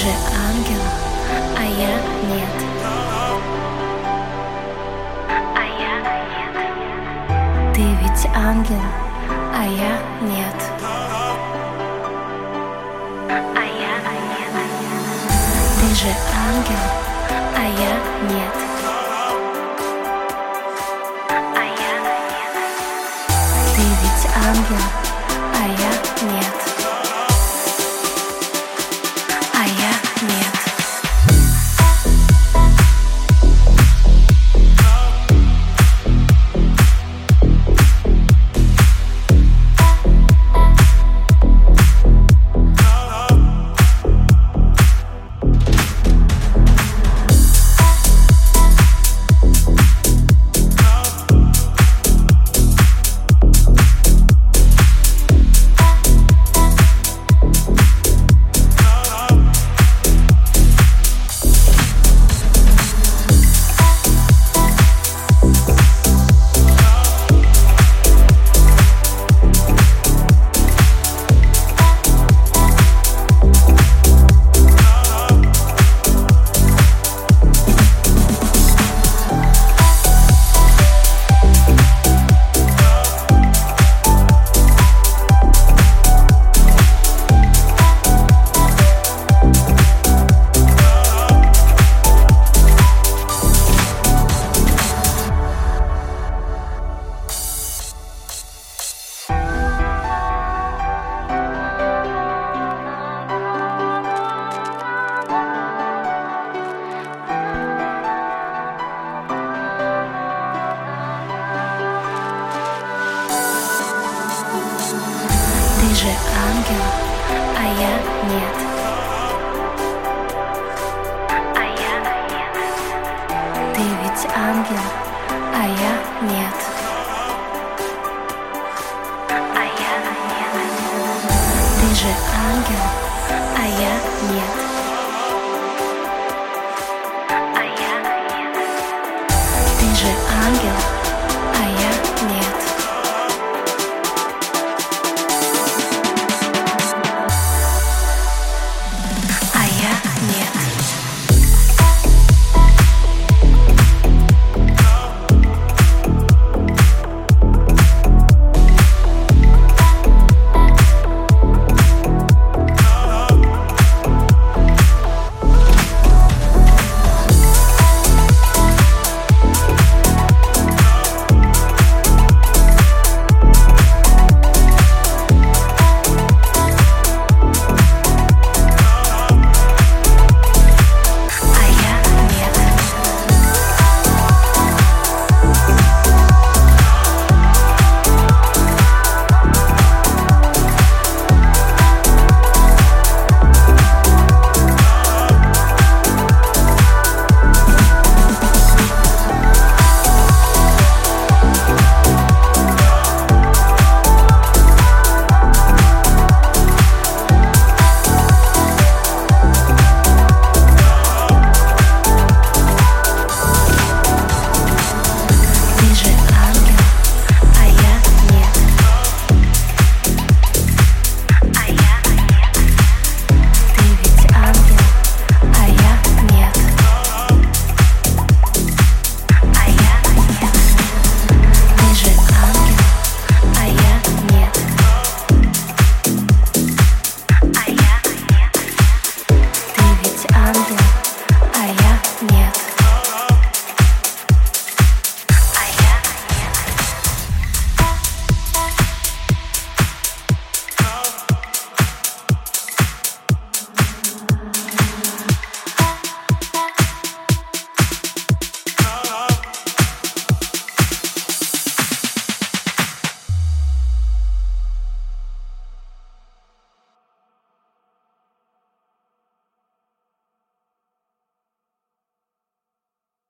же ангел, а я нет. А я нет. Ты ведь ангел, а я нет. А я нет. Ты же ангел, а я нет. А я нет. Ты ведь ангел, а я нет. Же ангел, а я нет. А я нет. Ты ведь ангел, а я нет. А я нет. Ты же ангел, а я нет. А я нет. Ты же ангел,